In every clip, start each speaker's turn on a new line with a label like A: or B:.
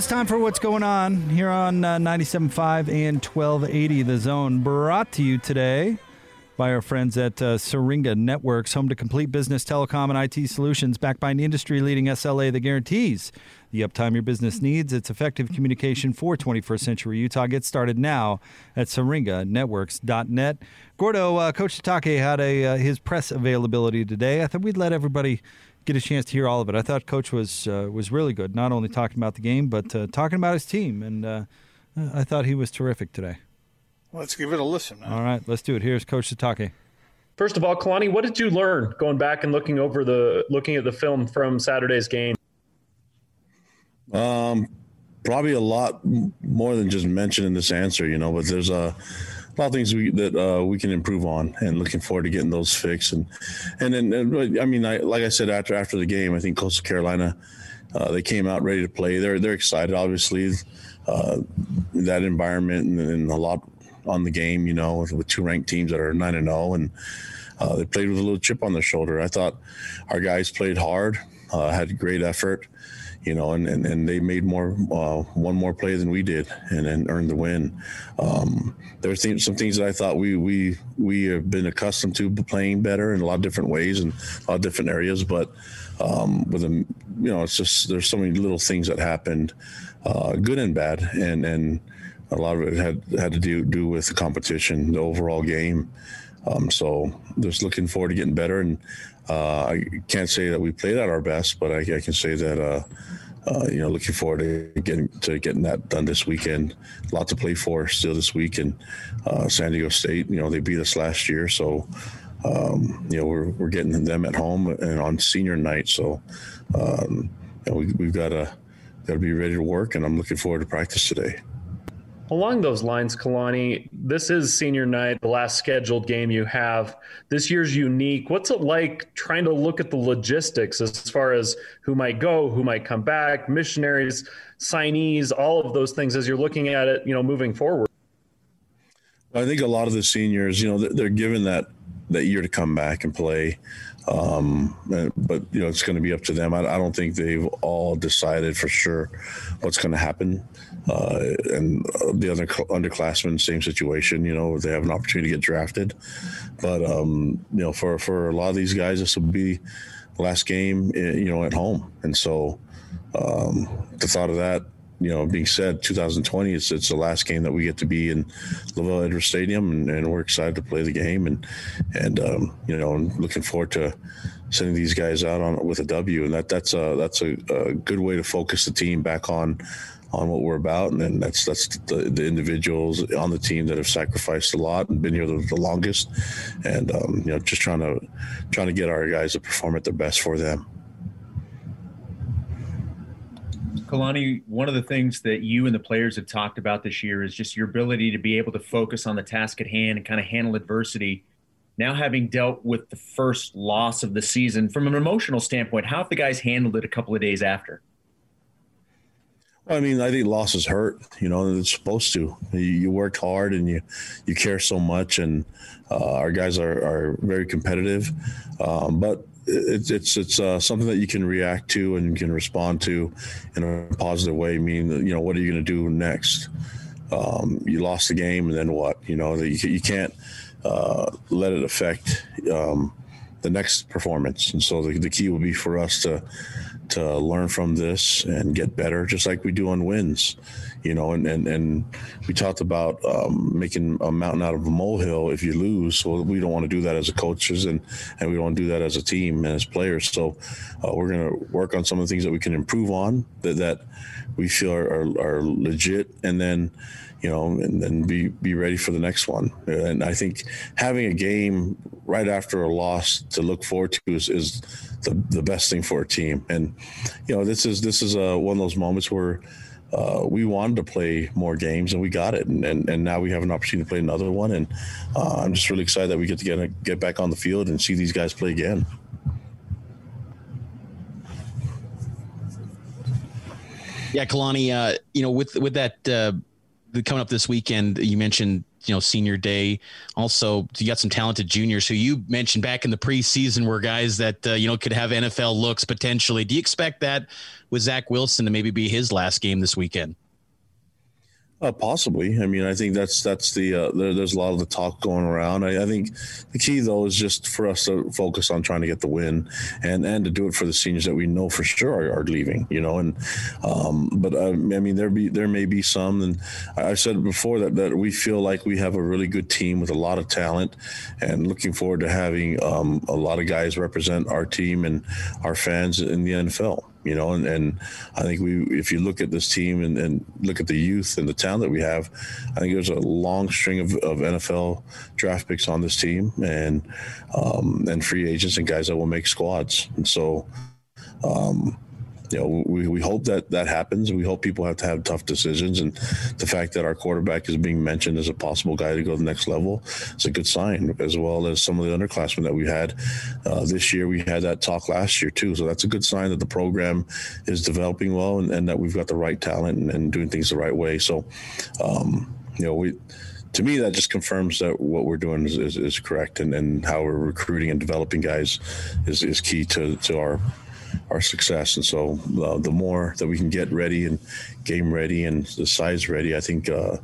A: it's time for what's going on here on uh, 97.5 and 1280 The Zone. Brought to you today by our friends at uh, Syringa Networks, home to complete business telecom and IT solutions, backed by an industry leading SLA that guarantees the uptime your business needs. It's effective communication for 21st century Utah. Get started now at syringanetworks.net. Gordo, uh, Coach Sitake had a uh, his press availability today. I thought we'd let everybody get a chance to hear all of it. I thought Coach was uh, was really good, not only talking about the game, but uh, talking about his team, and uh, I thought he was terrific today.
B: Let's give it a listen.
A: Man. All right, let's do it. Here's Coach Sitake.
C: First of all, Kalani, what did you learn going back and looking over the looking at the film from Saturday's game?
D: Um, probably a lot more than just mentioning this answer, you know. But there's a a lot of things we, that uh, we can improve on, and looking forward to getting those fixed. And and then and, I mean, I, like I said after after the game, I think Coastal Carolina uh, they came out ready to play. They're they're excited, obviously, uh, that environment and, and, a lot on the game. You know, with, with two ranked teams that are nine and zero, oh, and uh, they played with a little chip on their shoulder. I thought our guys played hard, uh, had great effort you know, and, and, and they made more uh, one more play than we did, and then earned the win. Um, there were th- some things that I thought we we we have been accustomed to playing better in a lot of different ways and a lot of different areas, but um, with them, you know, it's just there's so many little things that happened, uh, good and bad, and and a lot of it had had to do do with the competition, the overall game. Um, so just looking forward to getting better and I can't say that we played at our best, but I, I can say that uh, uh, you know looking forward to getting to getting that done this weekend. A lot to play for still this week, and uh, San Diego State. You know they beat us last year, so um, you know we're we're getting them at home and on senior night. So um, you know, we, we've got to got to be ready to work, and I'm looking forward to practice today.
C: Along those lines, Kalani, this is senior night, the last scheduled game you have. This year's unique. What's it like trying to look at the logistics as far as who might go, who might come back, missionaries, signees, all of those things as you're looking at it, you know, moving forward?
D: I think a lot of the seniors, you know, they're given that that year to come back and play. Um, but you know, it's going to be up to them. I, I, don't think they've all decided for sure what's going to happen. Uh, and the other underclassmen, same situation. You know, they have an opportunity to get drafted, but um, you know, for for a lot of these guys, this will be last game. Eh, you know, at home, and so um, the thought of that you know, being said, 2020 it's it's the last game that we get to be in LaVell Edwards Stadium, and, and, we're excited to play the game, and and um, you know, looking forward to sending these guys out on with a W, and that that's a that's a, a good way to focus the team back on on what we're about, and that's that's the, the individuals on the team that have sacrificed a lot and been here the, the longest, and um, you know, just trying to trying to get our guys to perform at their best for them.
E: Kalani, one of the things that you and the players have talked about this year is just your ability to be able to focus on the task at hand and kind of handle adversity. Now, having dealt with the first loss of the season, from an emotional standpoint, how have the guys handled it a couple of days after?
D: I mean, I think losses hurt. You know, it's supposed to. You, you worked hard and you you care so much, and uh, our guys are, are very competitive. Um, but it's it's it's uh, something that you can react to and can respond to in a positive way. Meaning, you know, what are you going to do next? Um, you lost the game, and then what? You know, you, you can't uh, let it affect um, the next performance. And so the, the key will be for us to to learn from this and get better, just like we do on wins. You know, and and, and we talked about um, making a mountain out of a molehill if you lose. So we don't want to do that as a coaches, and and we don't do that as a team and as players. So uh, we're going to work on some of the things that we can improve on that that we feel are, are, are legit, and then you know, and then be be ready for the next one. And I think having a game right after a loss to look forward to is, is the, the best thing for a team. And you know, this is this is a, uh, one of those moments where uh, we wanted to play more games and we got it, and, and, and now we have an opportunity to play another one. And uh, I'm just really excited that we get to get get back on the field and see these guys play again.
F: Yeah, Kalani, uh, you know, with with that uh, coming up this weekend, you mentioned you know senior day. Also, you got some talented juniors who you mentioned back in the preseason were guys that uh, you know could have NFL looks potentially. Do you expect that with Zach Wilson to maybe be his last game this weekend?
D: Uh, possibly. I mean, I think that's that's the uh, there, there's a lot of the talk going around. I, I, think the key though is just for us to focus on trying to get the win and and to do it for the seniors that we know for sure are, are leaving. You know, and um, but uh, I mean there be there may be some, and I said before that that we feel like we have a really good team with a lot of talent, and looking forward to having um, a lot of guys represent our team and our fans in the NFL you know, and, and I think we, if you look at this team and, and look at the youth and the talent that we have, I think there's a long string of, of NFL draft picks on this team and, um, and free agents and guys that will make squads. And so, um, you know, we, we hope that that happens. We hope people have to have tough decisions. And the fact that our quarterback is being mentioned as a possible guy to go to the next level is a good sign, as well as some of the underclassmen that we had uh, this year. We had that talk last year, too. So that's a good sign that the program is developing well and, and that we've got the right talent and, and doing things the right way. So, um, you know, we to me, that just confirms that what we're doing is, is, is, correct, and, and how we're recruiting and developing guys is, is key to, to our our success. And so uh, the more that we can get ready and game ready and the size ready, I think uh,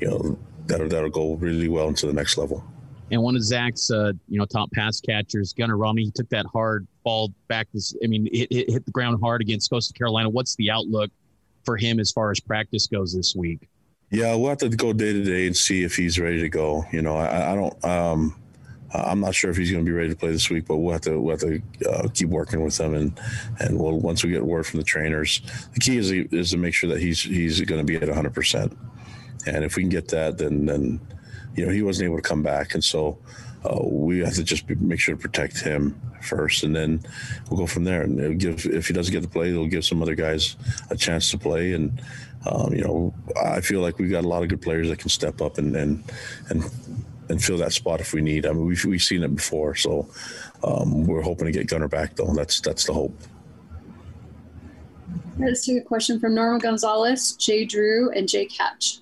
D: you know that'll that'll go really well into the next level.
F: And one of Zach's, uh, you know, top pass catchers, Gunnar Romney, he took that hard ball back. This, I mean, it, it hit the ground hard against Coastal Carolina. What's the outlook for him as far as practice goes this week?
D: Yeah, we'll have to go day to day and see if he's ready to go. You know, I, I don't. Um, uh, I'm not sure if he's going to be ready to play this week, but we'll have to we'll have to uh, keep working with him, and and we'll once we get word from the trainers, the key is is to make sure that he's he's going to be at 100, percent. And if we can get that, then then you know he wasn't able to come back, and so uh, we have to just be, make sure to protect him first, and then we'll go from there. And give if he doesn't get to play, it'll give some other guys a chance to play, and um, you know I feel like we've got a lot of good players that can step up and and and and fill that spot if we need. I mean, we've, we've seen it before, so um, we're hoping to get Gunnar back though. That's that's the hope.
G: Let's take a question from Norma Gonzalez, Jay Drew, and Jay Catch.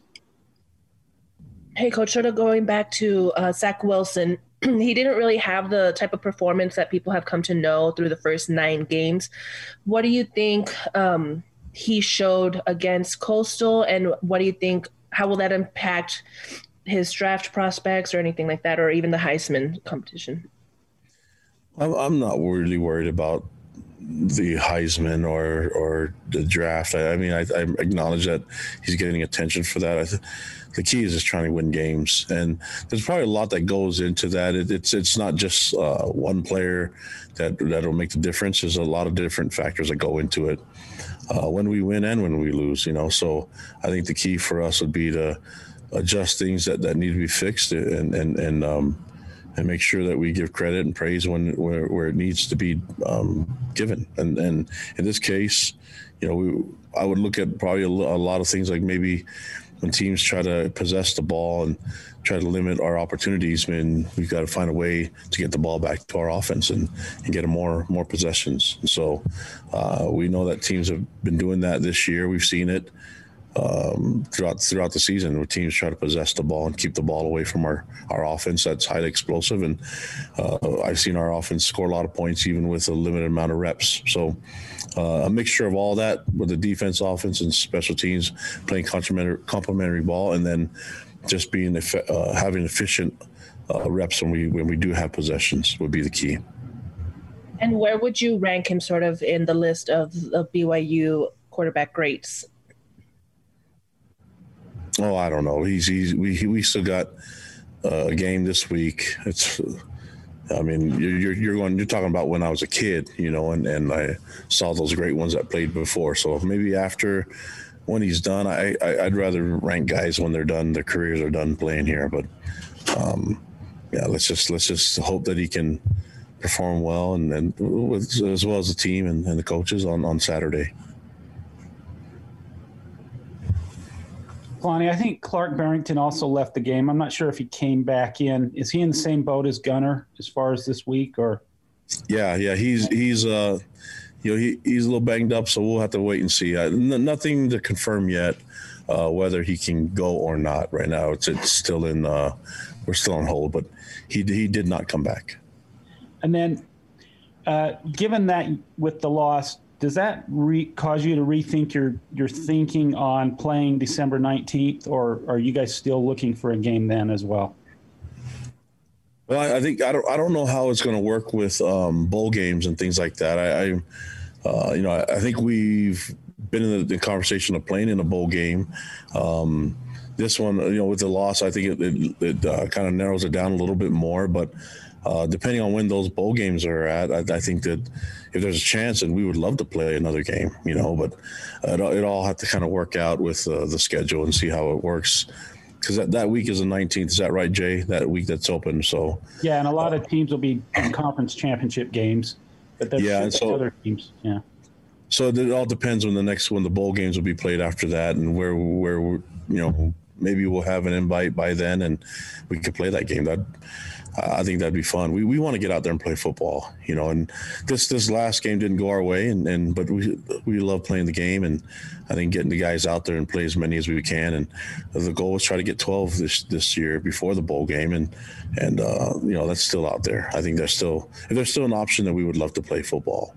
H: Hey, Coach, sort of going back to uh, Zach Wilson, he didn't really have the type of performance that people have come to know through the first nine games. What do you think um, he showed against Coastal, and what do you think? How will that impact his draft prospects or anything like that, or even the Heisman competition?
D: I'm, not really worried about the Heisman or or the draft. I, I mean, I, I, acknowledge that he's getting attention for that. Th- the key is just trying to win games, and there's probably a lot that goes into that. It, it's it's not just uh, one player that that'll make the difference. There's a lot of different factors that go into it uh, when we win and when we lose. You know, so I think the key for us would be to adjust things that, that need to be fixed and and and um, and make sure that we give credit and praise when where, where it needs to be um, given. And and in this case, you know, we, I would look at probably a, lot of things like maybe when teams try to possess the ball and try to limit our opportunities. I mean, we've got to find a way to get the ball back to our offense and, and get more more possessions. And so uh, we know that teams have been doing that this year. We've seen it um, throughout throughout the season where teams try to possess the ball and keep the ball away from our, our offense that's highly explosive. And uh, I've seen our offense score a lot of points even with a limited amount of reps. So uh, a mixture of all that with the defense, offense, and special teams playing complementary, complementary ball, and then just being uh, having efficient uh, reps when we when we do have possessions would be the key.
H: And where would you rank him sort of in the list of, of BYU quarterback greats?
D: Oh, I don't know. He's he's we we still got uh, a game this week. It's I mean, you're you're going you're talking about when I was a kid, you know, and and I saw those great ones that played before. So maybe after when he's done, I, I would rather rank guys when they're done, their careers are done playing here. But um, yeah, let's just let's just hope that he can perform well and, as well as the team and, and the coaches on on Saturday.
I: Kalani, I think Clark Barrington also left the game. I'm not sure if he came back in. Is he in the same boat as Gunnar as far as this week or?
D: Yeah, yeah, he's he's uh, you know, he, he's a little banged up, so we'll have to wait and see. Uh, n- nothing to confirm yet uh, whether he can go or not. Right now, it's it's still in uh, we're still on hold, but he he did not come back.
I: And then, uh, given that with the loss, does that re- cause you to rethink your your thinking on playing December nineteenth, or are you guys still looking for a game then as well?
D: Well, I, I think I don't I don't know how it's going to work with um, bowl games and things like that. I, I uh, you know, I, I, think we've been in the, the, conversation of playing in a bowl game. Um, this one, you know, with the loss, I think it, it, it uh, kind of narrows it down a little bit more. But uh, depending on when those bowl games are at, I, I, think that if there's a chance, and we would love to play another game, you know, but it, it all have to kind of work out with uh, the schedule and see how it works. Because that, that week is the 19th. Is that right, Jay? That week that's open. So
I: yeah, and a lot of teams will be in conference championship games, but yeah, and so other teams, yeah.
D: So it all depends on the next when the bowl games will be played after that, and where where you know maybe we'll have an invite by then, and we could play that game. That I think that'd be fun. We we want to get out there and play football, you know. And this this last game didn't go our way, and, and but we we love playing the game, and I think getting the guys out there and play as many as we can. And the goal was try to get 12 this this year before the bowl game, and and uh, you know that's still out there. I think there's still there's still an option that we would love to play football.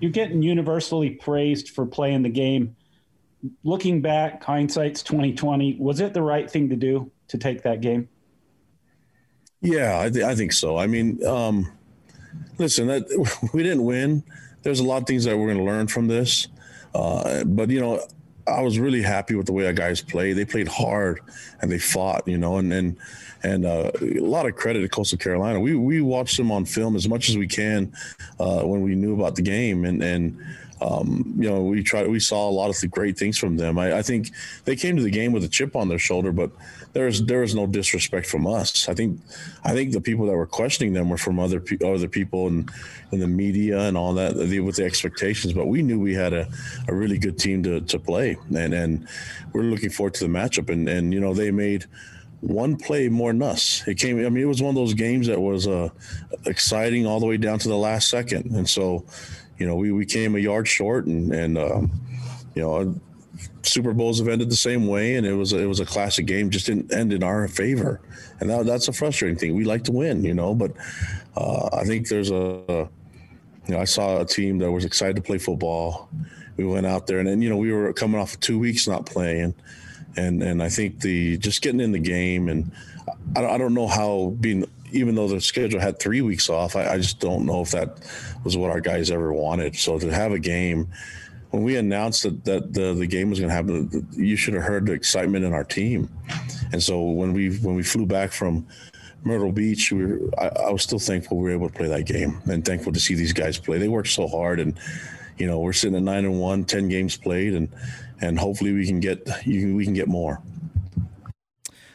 I: You're getting universally praised for playing the game. Looking back, hindsight's 2020. Was it the right thing to do to take that game?
D: Yeah, I, th- I think so. I mean, um, listen, that we didn't win. There's a lot of things that we're going to learn from this. Uh, but you know, I was really happy with the way our guys played. They played hard and they fought, you know, and and and uh, a lot of credit to Coastal Carolina. We we watched them on film as much as we can uh, when we knew about the game, and and um, you know, we tried, we saw a lot of the great things from them. I, I, think they came to the game with a chip on their shoulder, but there's there was no disrespect from us. I think, I think the people that were questioning them were from other pe- other people and in, the media and all that with the expectations. But we knew we had a, a really good team to, to play, and and we're looking forward to the matchup. And and you know, they made one play more than us. It came. I mean, it was one of those games that was uh, exciting all the way down to the last second, and so you know, we, we came a yard short and, and, um, you know, Super Bowls have ended the same way, and it was it was a classic game, just didn't end in our favor, and that, that's a frustrating thing. We like to win, you know, but uh, I think there's a, you know, I saw a team that was excited to play football. We went out there, and then you know we were coming off of two weeks not playing, and and I think the just getting in the game, and I, I don't know how being even though the schedule had three weeks off, I, I, just don't know if that was what our guys ever wanted. So to have a game, when we announced that, that the, the game was going to happen, you should have heard the excitement in our team. And so when we when we flew back from Myrtle Beach, we were, I, I was still thankful we were able to play that game and thankful to see these guys play. They worked so hard, and you know we're sitting at nine and one, 10 games played, and and hopefully we can get you, we can get more.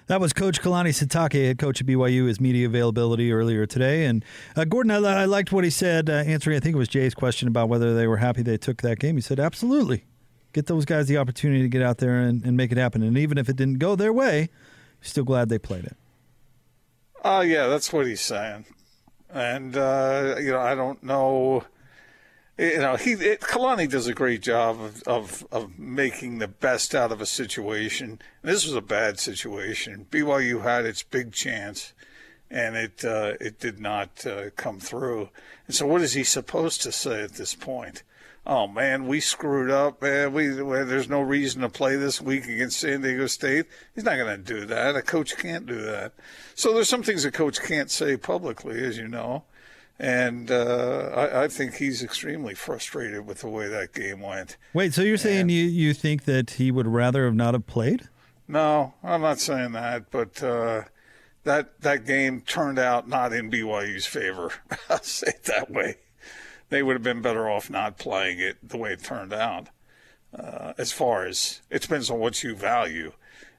A: That was Coach Kalani Sitake, head coach of BYU, his media availability earlier today. And uh, Gordon, I, I, liked what he said, uh, answering, I think it was Jay's question about whether they were happy they took that game. He said, absolutely. Get those guys the opportunity to get out there and, and make it happen. And even if it didn't go their way, still glad they played it.
B: Oh, uh, yeah, that's what he's saying. And, uh, you know, I don't know you know, he it, Kalani does a great job of, of, of making the best out of a situation. This was a bad situation. BYU had its big chance, and it uh, it did not uh, come through. And so, what is he supposed to say at this point? Oh man, we screwed up. Man, we there's no reason to play this week against San Diego State. He's not going to do that. A coach can't do that. So there's some things a coach can't say publicly, as you know And uh, I, I think he's extremely frustrated with the way that game went.
A: Wait, so you're saying you, you think that he would rather have not have played?
B: No, I'm not saying that, but uh, that that game turned out not in BYU's favor. I'll say it that way. They would have been better off not playing it the way it turned out. Uh, as far as it depends on what you value.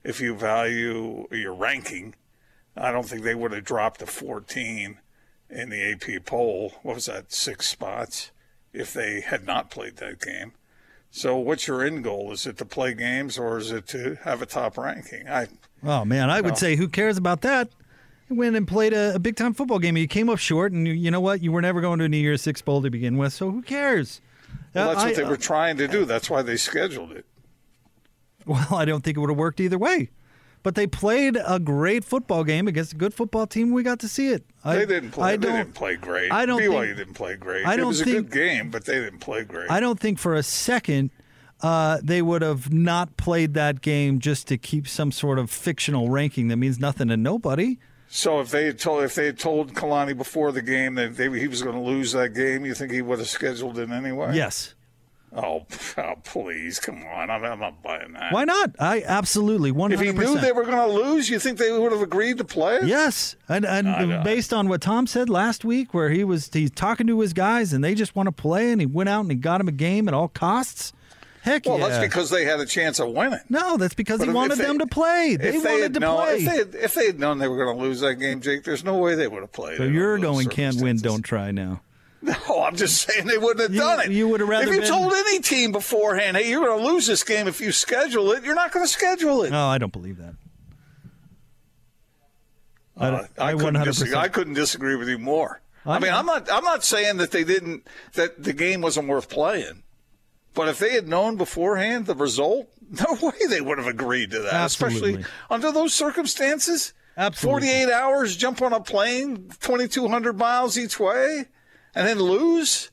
B: If you value your ranking, I don't think they would have dropped to 14 in the AP poll. What was that, six spots, if they had not played that game? So, what's your end goal? Is it to play games or is it to have a top ranking? I
A: Oh man, I would say who cares about that? You went and played a, a big time football game. You came up short, and you, you know what? You were never going to a New Year's Six bowl to begin with. So who cares?
B: well,
A: Uh,
B: that's
A: I-
B: what they were trying to do. That's why they scheduled it.
A: Well, I don't think it would have worked either way. But they played a great football game against a good football team. We got to see it. I,
B: They didn't play.
A: I
B: they
A: don't.
B: didn't play great.
A: I don't
B: BYU
A: think-
B: didn't play great.
A: I don't it
B: was a good game, but they didn't play great.
A: I don't think for a second uh, they would have not played that game just to keep some sort of fictional ranking that means nothing to nobody.
B: So if they had told if they had told Kalani before the game that they, he was going to lose that game, you think he would have scheduled it anyway?
A: Yes.
B: Oh, oh please, come on! I'm, I'm not buying that.
A: Why not? I absolutely one
B: If he knew they were going to lose, you think they would have agreed to play? it?
A: Yes, and and based on what Tom said last week, where he was he's talking to his guys and they just want to play, and he went out and he got him a game at all costs. Heck
B: Well,
A: yeah!
B: that's because they had a chance of winning.
A: no, that's because
B: But
A: he
B: if-
A: wanted
B: if they-
A: them to play. They
B: if they
A: wanted to
B: known,
A: play.
B: If they, had, if they had known they were going to lose that game, Jake, there's no way they would have played.
A: so you're going can't win, don't try now.
B: No, I'm just saying they wouldn't have
A: You-
B: done it.
A: you would have rather
B: If you
A: been-
B: told any team beforehand, hey, you're going to lose this game if you schedule it, you're not going to schedule it.
A: No, I don't believe that. I,
B: Uh,
A: I,
B: I, couldn't disagree, I couldn't disagree with you more.
A: I
B: I, mean,
A: know.
B: I'm not. I'm not saying that they didn't. That the game wasn't worth playing. But if they had known beforehand the result, no way they would have agreed to that.
A: Absolutely.
B: Especially under those circumstances.
A: Absolutely.
B: 48 hours, jump on a plane, 2,200 miles each way, and then lose.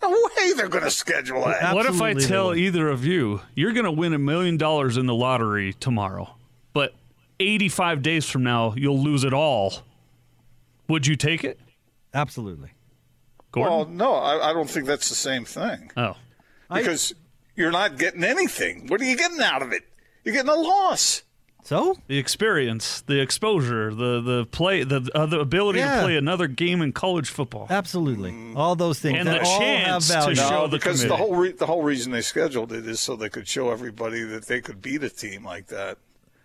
B: No way they're going to schedule that.
J: What if I tell either of you you're going to win a million dollars in the lottery tomorrow, but 85 days from now you'll lose it all? Would you take it,
A: Absolutely.
J: Gordon?
B: Well, no, I, I don't think that's the same thing.
J: oh,
B: Because you're not getting anything. What are you getting out of it? You're getting a loss.
A: So
J: the experience, the exposure, the the play, the uh, the ability
A: Yeah.
J: to play another game in college football.
A: absolutely, all those things
J: And
A: that
J: the
A: all
J: chance to
A: have value.
J: show
B: No,
J: the
B: because the whole re- the whole reason they scheduled it is so they could show everybody that they could beat a team like that.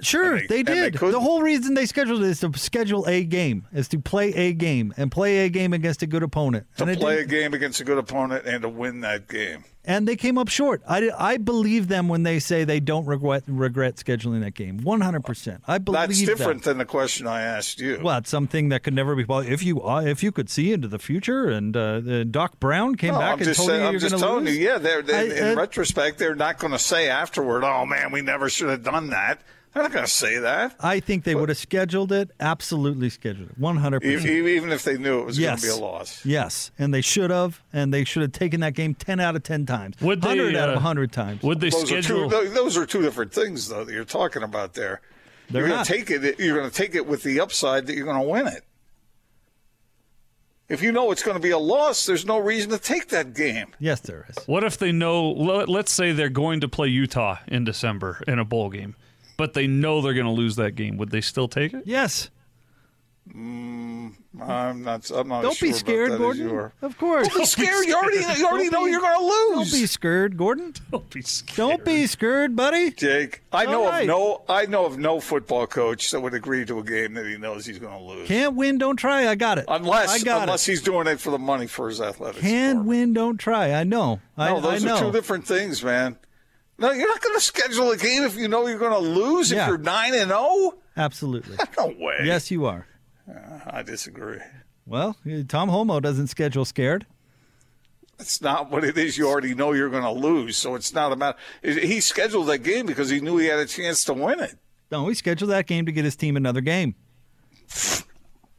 A: Sure, they,
B: they- and they
A: did. the whole reason they scheduled it is to schedule a game, is to play a game and play a game against a good opponent.
B: To
A: and,
B: play a game against a good opponent and to win that game.
A: and they came up short. I, I believe them when they say they don't regret regret scheduling that game. One hundred percent. I believe
B: That's different
A: That.
B: than the question I asked you.
A: Well, it's something that could never be. Well, if you uh, if you could see into the future, and uh, Doc Brown came
B: No,
A: back
B: I'm
A: and told
B: saying,
A: you
B: I'm
A: you're
B: just
A: going to
B: telling
A: lose.
B: you, yeah, they're, they
A: I-
B: in
A: uh,
B: retrospect, they're not going to say afterward, oh man, we never should have done that. They're not going to say that.
A: I think they would have scheduled it. Absolutely scheduled it. One hundred
B: E-
A: percent.
B: e- Even if they knew it was
A: Yes.
B: going to be a loss.
A: Yes, and they should have, and they should have taken that game ten out of ten times,
J: Would they,
A: hundred out of
J: uh,
A: hundred times.
J: would they
B: Those are,
J: schedule?
B: two, those are two different things, though, that you're talking about there.
A: They're
B: you're going to take it. You're going to take it with the upside that you're going to win it. If you know it's going to be a loss, there's no reason to take that game.
A: Yes, there is.
J: What if they know? let- Let's say they're going to play Utah in December in a bowl game, but they know they're going to lose that game. Would they still take it?
A: Yes.
B: Mm, I'm not. I'm not.
A: Don't
B: sure
A: be
B: about
A: scared,
B: that
A: Gordon. Of course.
B: Don't be scared. You already. You already know you're going to
A: Don't
B: lose.
A: be scared, Gordon.
J: Don't be scared.
A: Don't be scared, buddy.
B: Jake, I
A: All
B: know
A: right.
B: of no. I know of no football coach that would agree to a game that he knows he's going to lose.
A: Can't win, don't try. I got it.
B: unless
A: I got
B: unless
A: it.
B: he's doing it for the money for his athletics.
A: Can
B: department.
A: win, don't try. I know. I,
B: No, those
A: I know.
B: are two different things, man. No, you're not going to schedule a game if you know you're going to lose.
A: Yeah.
B: If you're nine and zero,
A: Absolutely.
B: no way.
A: yes, you are.
B: Uh, I disagree.
A: Well, Tom Holmoe doesn't schedule scared.
B: It's not what it is. You already know you're going to lose, so it's not about. He scheduled that game because he knew he had a chance to win it.
A: No, he scheduled that game to get his team another game.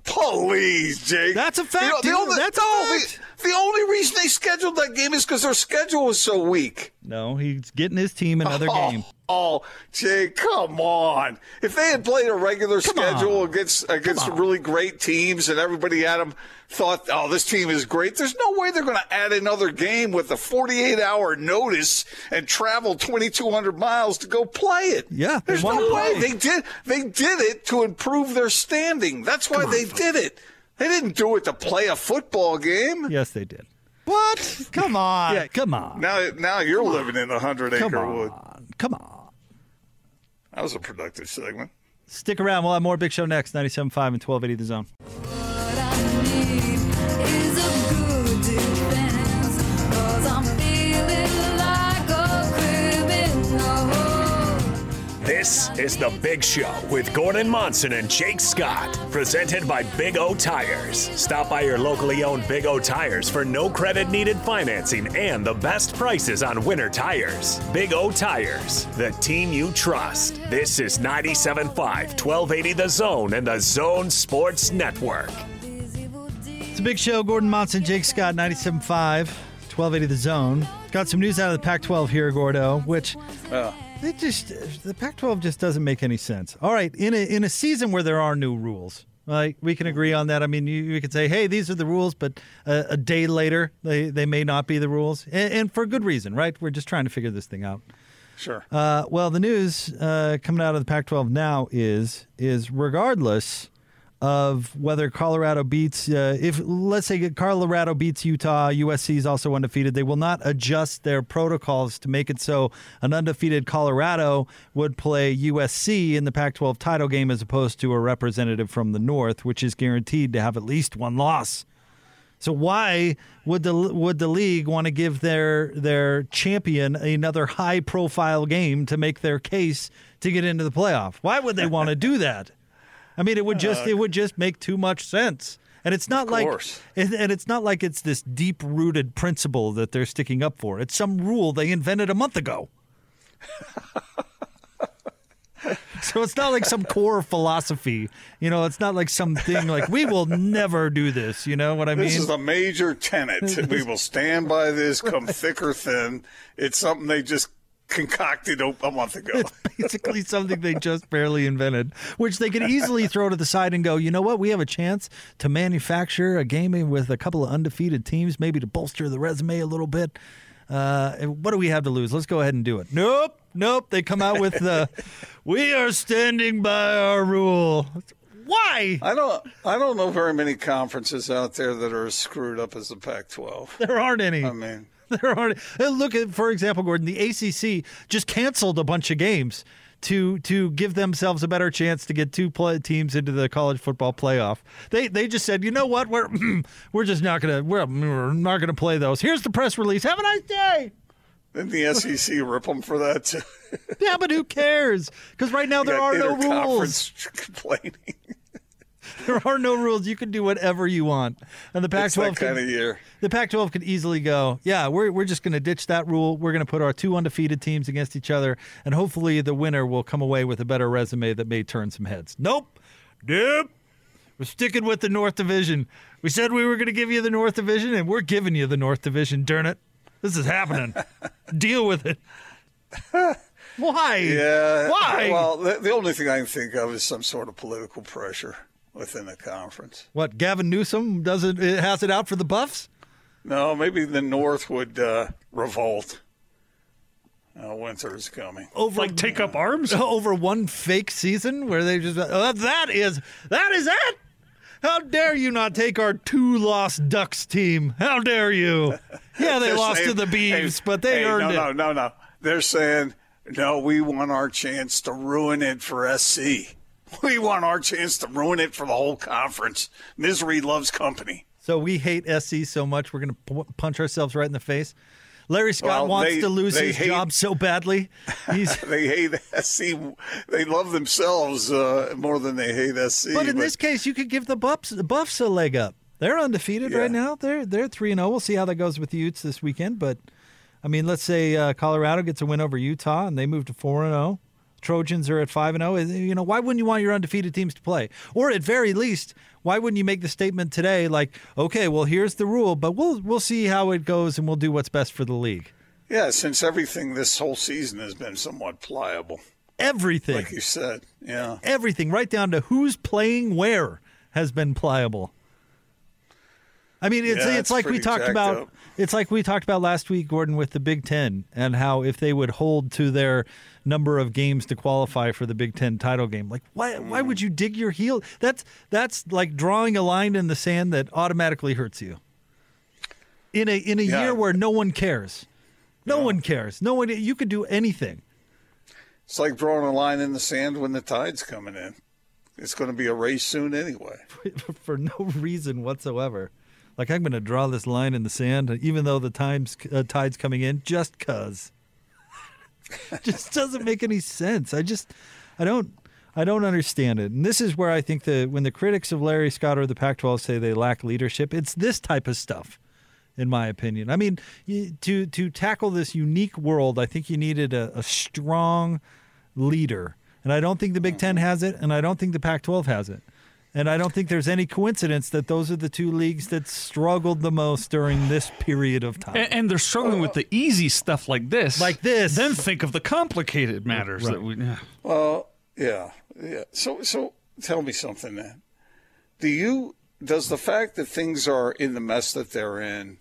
B: Please, Jake.
A: That's a fact,
B: The,
A: dude.
B: only,
A: That's a
B: no,
A: fact.
B: The, the only reason they scheduled that game is because their schedule was so weak.
A: No, he's getting his team another
B: Oh.
A: game.
B: Oh, Jay, come on! If they had played a regular schedule
A: on.
B: against against really great teams, and everybody had them thought, "Oh, this team is great," there's no way they're going to add another game with a 48 hour notice and travel 2,200 miles to go play it.
A: Yeah,
B: there's
A: wanna
B: no way
A: play.
B: they did. They did it to improve their standing. That's why they did it. They didn't do it to play a football game.
A: Yes, they did. What? Come on. Yeah, come on.
B: Now, now you're living in a hundred
A: Come
B: acre
A: on.
B: wood.
A: Come on.
B: That was a productive segment.
A: Stick around. We'll have more Big Show next. 97.5 and 1280 The Zone.
K: This is The Big Show with Gordon Monson and Jake Scott, presented by Big O Tires. Stop by your locally owned Big O Tires for no credit needed financing and the best prices on winter tires. Big O Tires, the team you trust. This is 97.5, 1280 The Zone and The Zone Sports Network.
A: It's a big show. Gordon Monson, Jake Scott, 97.5, 1280 The Zone. Got some news out of the Pac 12 here, Gordo, which uh, it just the Pac 12 just doesn't make any sense. All right, in a, in a season where there are new rules, like we can agree on that. I mean, you, you could say, hey, these are the rules, but a, a day later, they, they may not be the rules. And, and for good reason, right? We're just trying to figure this thing out.
B: Sure.
A: Uh, well, the news uh, coming out of the Pac-12 now is is regardless of whether Colorado beats, uh, if let's say Colorado beats Utah, USC is also undefeated. They will not adjust their protocols to make it so an undefeated Colorado would play USC in the Pac-12 title game as opposed to a representative from the North, which is guaranteed to have at least one loss. So why would the would the league want to give their their champion another high profile game to make their case to get into the playoff? Why would they want to do that? I mean, it would just uh, it would just make too much sense. And it's not like and it's not like it's this deep rooted principle that they're sticking up for. It's some rule they invented a month ago. So it's not like some core philosophy, you know. It's not like something like we will never do this. You know what I mean?
B: This is a major tenet. we will stand by this, come thick or thin. It's something they just concocted a a month ago.
A: It's basically something they just barely invented, which they could easily throw to the side and go, you know what? We have a chance to manufacture a game with a couple of undefeated teams, maybe to bolster the resume a little bit. Uh, what do we have to lose? Let's go ahead and do it. Nope, nope. They come out with the, we are standing by our rule. Why?
B: I don't. I don't know very many conferences out there that are as screwed up as the Pac-12.
A: There aren't any.
B: I mean,
A: There aren't. uh, Look at, for example, Gordon. The ACC just canceled a bunch of games to to give themselves a better chance to get two play, teams into the college football playoff. They they just said, you know what, we're we're just not gonna we're, we're not gonna play those. Here's the press release. Have a nice day.
B: didn't the SEC rip them for that too?
A: Yeah, but who cares? Because right now there are no rules.
B: complaining.
A: There are no rules. You can do whatever you want. And the Pac-12
B: that kind
A: can-
B: of year.
A: the Pac-12 could easily go, yeah, we're we're just going to ditch that rule. We're going to put our two undefeated teams against each other, and hopefully the winner will come away with a better resume that may turn some heads. Nope, nope. We're sticking with the North Division. We said we were going to give you the North Division, and we're giving you the North Division. Darn it, this is happening. Deal with it. Why?
B: Yeah.
A: Why?
B: Well, the, the only thing I can think of is some sort of political pressure within the conference.
A: What? Gavin Newsom doesn't it has it out for the Buffs?
B: No, maybe the North would uh, revolt. Uh, winter is coming.
A: over
J: Like take up arms?
A: over one fake season where they just oh, that is that is it. How dare you not take our two lost Ducks team? How dare you? Yeah, they
B: They're
A: lost to the Beavs,
B: hey,
A: but they
B: hey,
A: earned
B: no,
A: it.
B: No, no, no. They're saying, no, we want our chance to ruin it for SC. We want our chance to ruin it for the whole conference. Misery loves company.
A: So we hate SC so much we're going to p- punch ourselves right in the face. Larry Scott
B: Well,
A: wants
B: they-
A: to lose his
B: hate-
A: job so badly. He's
B: They hate SC. They love themselves uh, more than they hate SC.
A: But in this case, you could give the Buffs the Buffs a leg up. They're undefeated
B: Yeah.
A: right now. They're they're three and zero. We'll see how that goes with the Utes this weekend. But I mean, let's say uh, Colorado gets a win over Utah and they move to four and zero. Trojans are at five and oh, zero. You know, why wouldn't you want your undefeated teams to play? Or at very least, why wouldn't you make the statement today, like, okay, well, here's the rule, but we'll we'll see how it goes and we'll do what's best for the league.
B: Yeah, since everything this whole season has been somewhat pliable.
A: Everything.
B: Like you said. Yeah.
A: Everything, right down to who's playing where, has been pliable. I mean, it's
B: Yeah,
A: it's
B: it's
A: like we talked about.
B: up.
A: It's like we talked about last week, Gordon, with the Big Ten, and how if they would hold to their number of games to qualify for the Big Ten title game, like why why would you dig your heel? That's that's like drawing a line in the sand that automatically hurts you. In a in a
B: Yeah.
A: year where no one cares, no one cares, no one. You could do anything.
B: It's like drawing a line in the sand when the tide's coming in. It's going to be a race soon anyway.
A: for no reason whatsoever. Like I'm going to draw this line in the sand, even though the times uh, tide's coming in, just cause. just doesn't make any sense. I just, I don't, I don't understand it. And this is where I think that when the critics of Larry Scott or the Pac-12 say they lack leadership, it's this type of stuff, in my opinion. I mean, to to tackle this unique world, I think you needed a, a strong leader, and I don't think the Big Ten mm-hmm. has it, and I don't think the Pac-12 has it. And I don't think there's any coincidence that those are the two leagues that struggled the most during this period of time.
J: And, and they're struggling with the easy stuff like this.
A: Like this.
J: Then think of the complicated matters that we. Yeah.
B: Well, yeah, yeah. So, so tell me something then. Do you? Does the fact that things are in the mess that they're in,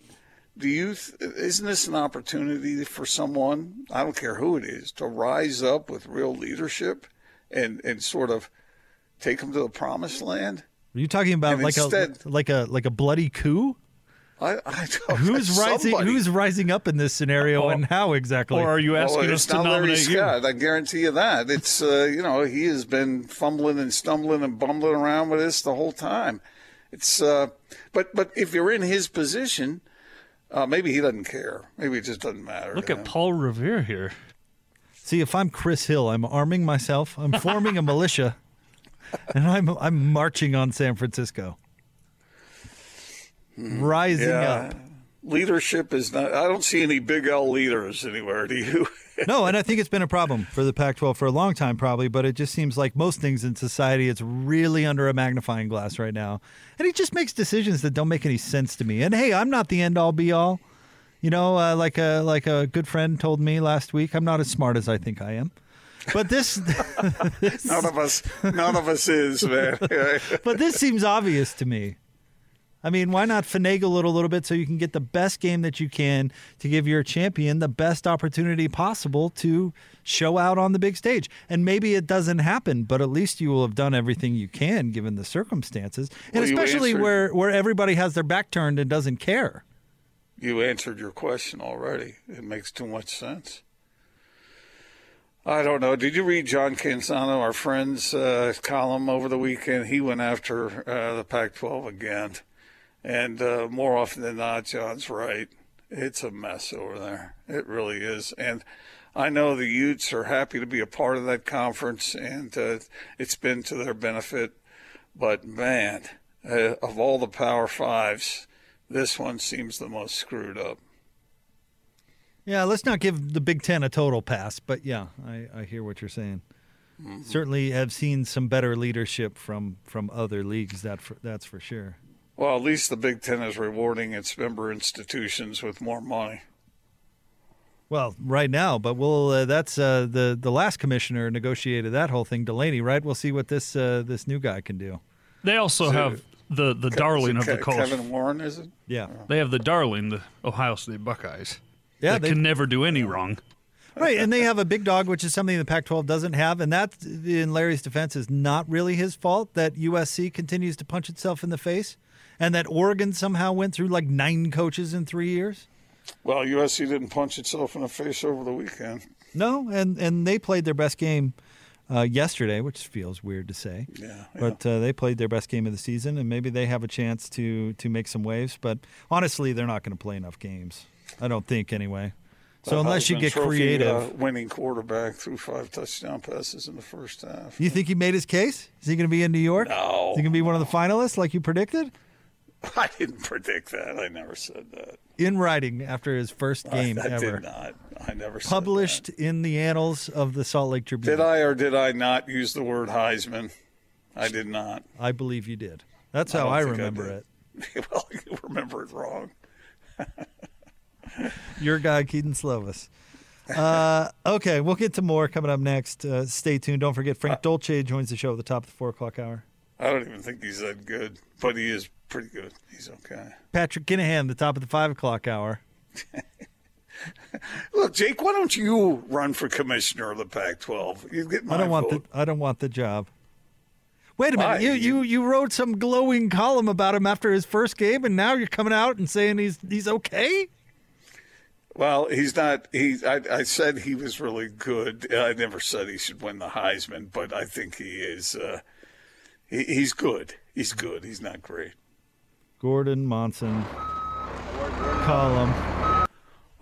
B: do you? th- Isn't this an opportunity for someone? I don't care who it is to rise up with real leadership, and and sort of take them to the promised land.
A: Are you talking about
B: And
A: like
B: instead-
A: a like a like a bloody coup?
B: I, I don't,
A: Who's rising?
B: somebody-
A: Who's rising up in this scenario, and how exactly?
J: Or are you asking
B: well,
J: us to
B: not Larry
J: nominate you?
B: I guarantee you that. It's uh, you know he has been fumbling and stumbling and bumbling around with this the whole time. It's uh, but but if you're in his position, uh, maybe he doesn't care. Maybe it just doesn't matter.
J: Look at
B: him.
J: Paul Revere here.
A: See, if I'm Chris Hill, I'm arming myself. I'm forming a militia, and I'm I'm marching on San Francisco, rising
B: Yeah.
A: up.
B: Leadership is not. I don't see any big L leaders anywhere. Do you?
A: no, and I think it's been a problem for the Pac-12 for a long time, probably. But it just seems like most things in society, it's really under a magnifying glass right now, and he just makes decisions that don't make any sense to me. And hey, I'm not the end-all, be-all. You know, uh, like a like a good friend told me last week, I'm not as smart as I think I am. But this,
B: none of us. None of us is man.
A: but this seems obvious to me. I mean, why not finagle it a little bit so you can get the best game that you can to give your champion the best opportunity possible to show out on the big stage? And maybe it doesn't happen, but at least you will have done everything you can given the circumstances, and
B: Well,
A: especially where where everybody has their back turned and doesn't care.
B: You answered your question already. It makes too much sense. I don't know. Did you read John Canzano, our friend's uh, column over the weekend? He went after uh, the Pac 12 again. And uh, more often than not, John's right. It's a mess over there. It really is. And I know the Utes are happy to be a part of that conference, and uh, it's been to their benefit. But man, uh, of all the Power Fives, this one seems the most screwed up.
A: Yeah, let's not give the Big Ten a total pass, but yeah, I, I hear what you're saying. Certainly, have seen some better leadership from from other leagues. That for, that's for sure.
B: Well, at least the Big Ten is rewarding its member institutions with more money.
A: Well, right now, but we'll. Uh, that's uh, the the last commissioner negotiated that whole thing, Delany. Right? We'll see what this uh, this new guy can do.
J: They also
B: So-
J: have the the
B: Ke-
J: darling of
B: it
J: the
B: Ke-
J: coast.
B: Kevin Warren, is it?
A: Yeah.
J: They have the darling, the Ohio State Buckeyes.
A: Yeah,
J: that
A: they-
J: can never do any wrong.
A: Right, and they have a big dog, which is something the Pac-12 doesn't have, and that, in Larry's defense, is not really his fault. That USC continues to punch itself in the face, and that Oregon somehow went through like nine coaches in three years.
B: Well, USC didn't punch itself in the face over the weekend.
A: No, and and they played their best game uh, yesterday, which feels weird to say.
B: Yeah,
A: But uh, they played their best game of the season, and maybe they have a chance to to make some waves. But honestly, they're not going to play enough games. I don't think anyway. So unless you get
B: Trophy,
A: creative,
B: uh, winning quarterback threw five touchdown passes in the first half.
A: you think he made his case? Is he going to be in New York?
B: No.
A: Is he going to be one of the finalists like you predicted?
B: I didn't predict that. I never said that.
A: In writing after his first game
B: I, I
A: ever.
B: did not. I never said
A: Published in the annals of the Salt Lake Tribune.
B: Did I or did I not use the word Heisman? I did not.
A: I believe you did. That's how I,
B: I
A: remember
B: did.
A: it.
B: well, you remember it wrong.
A: Your guy, Kedon Slovis. Uh, okay, we'll get to more coming up next. Uh, stay tuned. Don't forget, Frank Dolce joins the show at the top of the four o'clock hour.
B: I don't even think he's that good, but he is pretty good. He's okay.
A: Patrick Kinahan, the top of the five o'clock hour.
B: Look, Jake, why don't you run for commissioner of the Pac-12? You get my
A: I don't want
B: vote.
A: the I don't want the job. Wait a minute. You, you you wrote some glowing column about him after his first game, and now you're coming out and saying he's he's okay.
B: Well, he's not. He. I, I said he was really good. I never said he should win the Heisman, but I think he is. Uh, he, he's good. He's good. He's not great.
A: Gordon Monson column.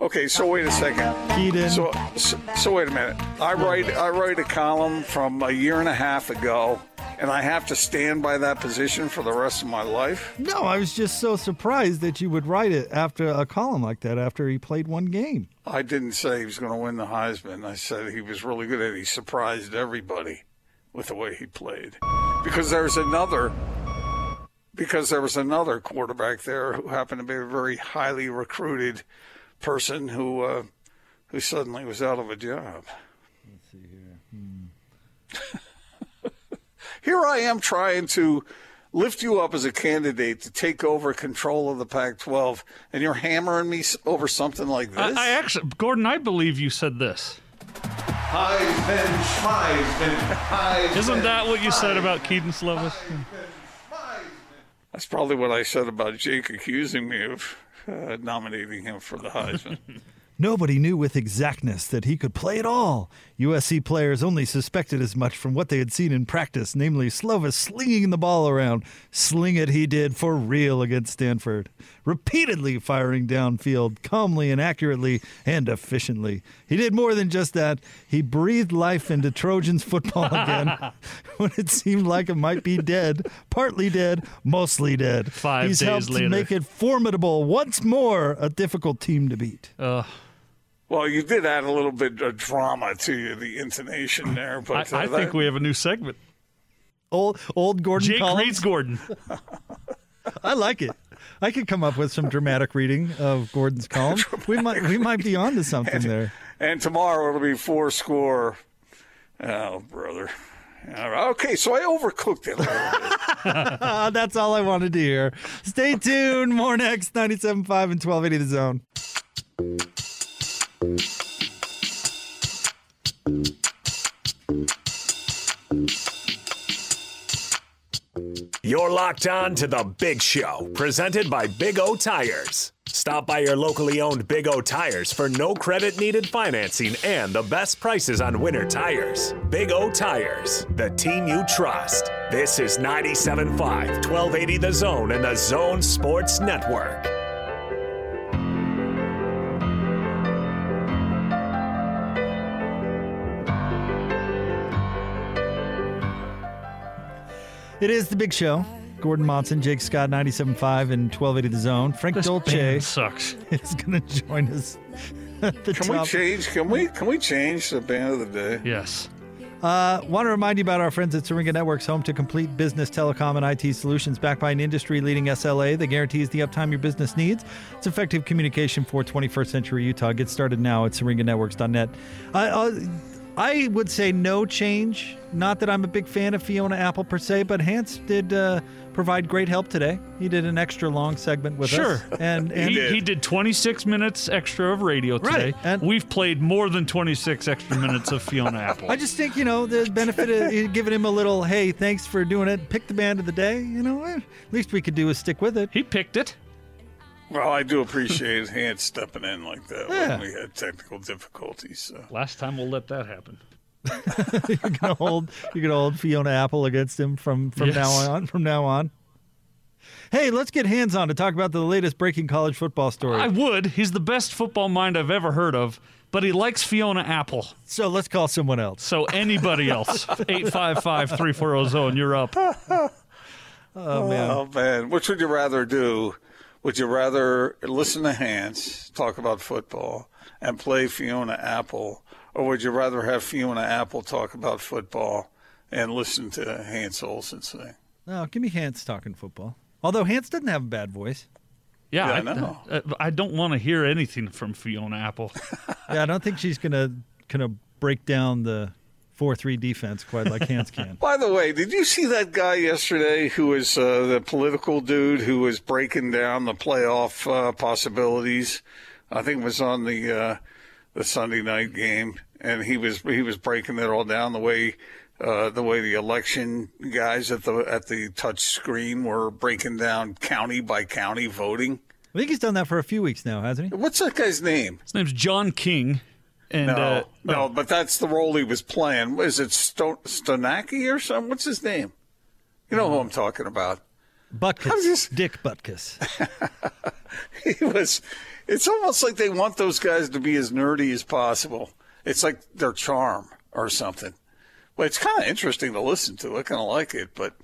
B: Okay, so wait a second.
A: Kedon.
B: So, so, so wait a minute. I write I write a column from a year and a half ago, and I have to stand by that position for the rest of my life.
A: No, I was just so surprised that you would write it after a column like that after he played one game.
B: I didn't say he was going to win the Heisman. I said he was really good and he surprised everybody with the way he played. Because there's another because there was another quarterback there who happened to be a very highly recruited person who uh, who suddenly was out of a job.
A: Let's see here.
B: Here I am trying to lift you up as a candidate to take over control of the Pac-12, and you're hammering me over something like this.
J: I, I actually, Gordon, I believe you said this.
B: Heisman, Heisman, Heisman.
J: Isn't that what you said about Kedon Slovis?
B: That's probably what I said about Jake accusing me of uh, nominating him for the Heisman.
A: Nobody knew with exactness that he could play at all. USC players only suspected as much from what they had seen in practice, namely Slovis slinging the ball around. Sling it he did for real against Stanford, repeatedly firing downfield, calmly and accurately and efficiently. He did more than just that. He breathed life into Trojans football again when it seemed like it might be dead, partly dead, mostly dead.
J: Five
A: He's
J: days
A: helped
J: later.
A: make it formidable once more, a difficult team to beat.
J: Uh,
B: well, you did add a little bit of drama to you, the intonation there,
J: I,
B: but uh,
J: I think we have a new segment.
A: Old old Gordon
J: Jake
A: Collins.
J: reads Gordon.
A: I like it. I could come up with some dramatic reading of Gordon's column. We might we might be onto something there.
B: And tomorrow it'll be four score. Oh, brother. Okay, so I overcooked it a little bit.
A: That's all I wanted to hear. Stay tuned. More next 97.5 and 1280 The Zone.
K: You're locked on to the Big Show, presented by Big O Tires. Stop by your locally owned Big O Tires for no credit needed financing and the best prices on winter tires. Big O Tires, the team you trust. This is 97.5, 1280 The Zone and the Zone Sports Network.
A: It is the big show. Gordon Monson, Jake Scott, 97.5 and 1280 The Zone. Frank
J: This
A: Dolce
J: band sucks.
A: is going to join us at the
B: Can we
A: top.
B: change? Can we? Can we change the band of the day?
J: Yes.
A: Uh, want to remind you about our friends at Syringa Networks, home to complete business telecom and IT solutions backed by an industry leading SLA that guarantees the uptime your business needs. It's effective communication for 21st century Utah. Get started now at syringanetworks.net. I, uh, I would say no change. Not that I'm a big fan of Fiona Apple per se, but Hans did uh, provide great help today. He did an extra long segment with
J: Sure.
A: us. And, and
J: He, he did 26 minutes extra of radio today.
A: Right, and-
J: We've played more than 26 extra minutes of Fiona Apple.
A: I just think, you know, the benefit of giving him a little, hey, thanks for doing it. Pick the band of the day. You know, eh, least we could do is stick with it.
J: he picked it.
B: Well, I do appreciate his hand stepping in like that
A: Yeah.
B: when we had technical difficulties. So.
J: Last time we'll let that happen.
A: you're gonna hold you're gonna hold Fiona Apple against him from from
J: Yes.
A: now on. From now on. Hey, let's get Hans on to talk about the latest breaking college football story.
J: I would. He's the best football mind I've ever heard of, but he likes Fiona Apple.
A: so let's call someone else.
J: So anybody else, 855-340 zone, you're up.
A: Oh man.
B: Oh man, which would you rather do? Would you rather listen to Hans talk about football and play Fiona Apple, or would you rather have Fiona Apple talk about football and listen to Hans Olsen sing?
A: No, give me Hans talking football. Although Hans doesn't have a bad voice.
J: Yeah,
B: Yeah, I
J: I,
B: know.
J: I, I don't want to hear anything from Fiona Apple.
A: Yeah, I don't think she's gonna gonna break down the four three defense quite like Hans can.
B: By the way, did you see that guy yesterday who was uh, the political dude who was breaking down the playoff uh, possibilities? I think it was on the uh, the Sunday night game, and he was he was breaking it all down the way uh, the way the election guys at the at the touch screen were breaking down county by county voting.
A: I think he's done that for a few weeks now, hasn't he?
B: What's that guy's name?
J: His name's John King, and
B: no,
J: uh,
B: no, but that's the role he was playing. Is it Sto- Stonaki or something? What's his name? You know who I'm talking about.
A: Butkus, Dick Butkus.
B: he was. It's almost like they want those guys to be as nerdy as possible. It's like their charm or something. But it's kind of interesting to listen to. I kind of like it, but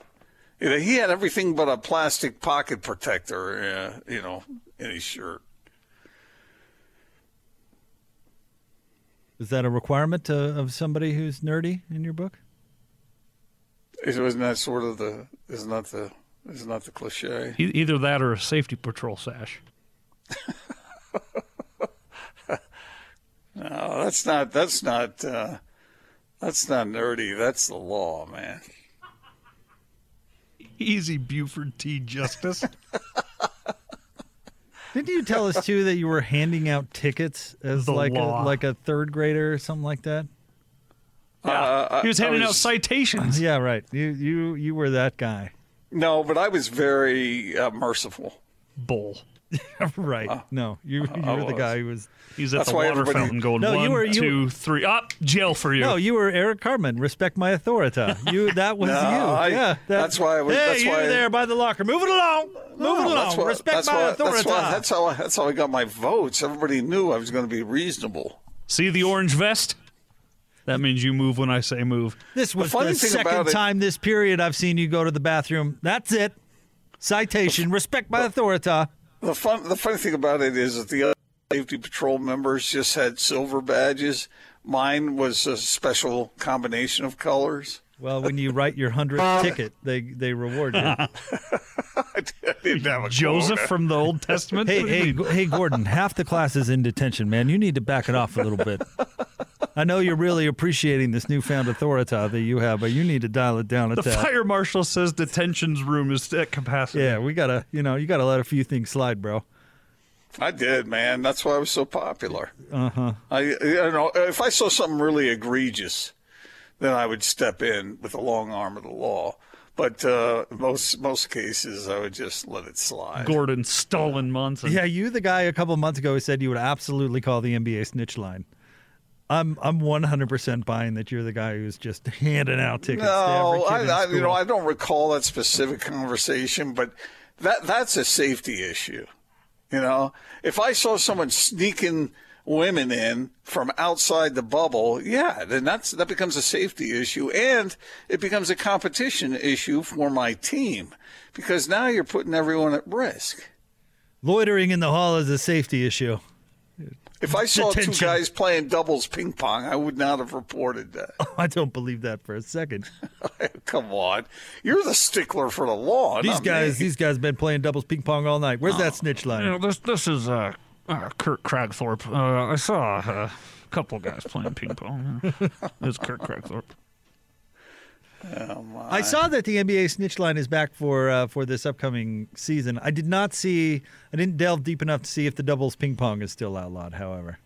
B: you know, he had everything but a plastic pocket protector, uh, you know, in his shirt.
A: Is that a requirement uh, of somebody who's nerdy in your book?
B: Is- Isn't that sort of the? Isn't that the? Isn't that the cliche?
J: e- either that or a safety patrol sash.
B: No, that's not. That's not. Uh, that's not nerdy. That's the law, man.
J: Easy, Buford T. Justice.
A: Didn't you tell us too that you were handing out tickets as
J: The
A: like a, like a third grader or something like that?
B: Uh,
J: he was
B: I- I
J: handing out citations.
A: Yeah, right. You you you were that guy.
B: No, but I was very uh, merciful.
J: Bull.
A: right. no, you you
B: I
A: were the guy who was.
J: He's at the water
B: everybody-
J: fountain going
A: No, you were- you
J: two, three. Up, jail for you.
A: No, you were Eric Cartman. Respect my authority. You that was
B: No,
A: you.
B: I-
A: yeah, that-
B: that's why I was-
A: Hey,
B: that's
A: you
B: why I-
A: there by the locker. Move it along. Move
B: No,
A: it along.
B: that's why-
A: Respect my
B: why-
A: authority.
B: That's, why, that's how I, that's how I got my votes. Everybody knew I was going to be reasonable.
J: See the orange vest? That means you move when I say move.
A: This was
B: funny
A: the
B: thing
A: second
B: about it-
A: time this period I've seen you go to the bathroom. That's it. Citation. Respect my authority.
B: The fun, the funny thing about it is that the other safety patrol members just had silver badges. Mine was a special combination of colors.
A: Well, when you write your hundredth ticket, they they reward you.
B: I didn't have a
J: Joseph
B: quota.
J: from the Old Testament?
A: Hey,
J: What do you
A: hey, hey, Gordon. Half the class is in detention, man. You need to back it off a little bit. I know you're really appreciating this newfound authority that you have, but you need to dial it down a
J: The
A: tad.
J: fire marshal says detention's room is at capacity.
A: Yeah, we gotta, you know, you gotta let a few things slide, bro.
B: I did, man. That's why I was so popular.
A: Uh huh.
B: I, you know, if I saw something really egregious, then I would step in with the long arm of the law. But uh, most most cases, I would just let it slide.
J: Gordon Stalin Monson.
A: Yeah, you the guy a couple months ago who said you would absolutely call the NBA snitch line. I'm I'm 100% buying that you're the guy who's just handing out tickets.
B: No, I, I, you know. I don't recall that specific conversation, but that that's a safety issue. You know, if I saw someone sneaking women in from outside the bubble, yeah, then that's that becomes a safety issue, and it becomes a competition issue for my team because now you're putting everyone at risk.
A: Loitering in the hall is a safety issue.
B: If I saw two guys playing doubles ping pong, I would not have reported that.
A: I don't believe that for a second.
B: Come on, you're the stickler for the law.
A: These guys,
B: me.
A: these guys been playing doubles ping pong all night. Where's that snitch line?
J: You know, this this is uh, uh, Kurt Kragthorpe. Uh, I saw uh, a couple guys playing ping pong. It's Kurt Kragthorpe.
A: I saw that the NBA snitch line is back for uh, for this upcoming season. I did not see. I didn't delve deep enough to see if the doubles ping pong is still outlawed. However,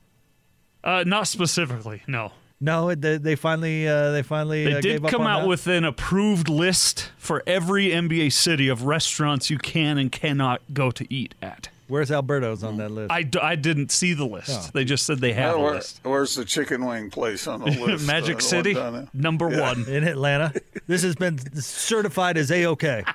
J: Uh, not specifically, no.
A: no, they, they finally uh, they finally
J: They
A: uh,
J: did
A: gave up
J: come
A: on
J: out
A: that?
J: with an approved list for every NBA city of restaurants you can and cannot go to eat at.
A: Where's Alberto's on that list?
J: I, d- I didn't see the list.
A: Oh.
J: They just said they have a
B: where-
J: list.
B: where's the chicken wing place on the list? Uh,
J: Magic
B: the
J: City,
B: down there?
J: number
B: Yeah.
J: one.
A: in Atlanta. This has been certified as a okay.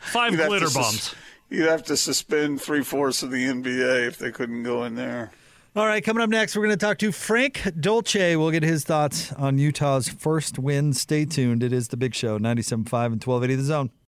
J: Five
B: You'd
J: glitter
B: to sus-
J: bombs.
B: You'd have to suspend three fourths of the NBA if they couldn't go in there.
A: All right, coming up next, we're going to talk to Frank Dolce. We'll get his thoughts on Utah's first win. Stay tuned. It is the Big Show, 97.5 and 1280 The Zone.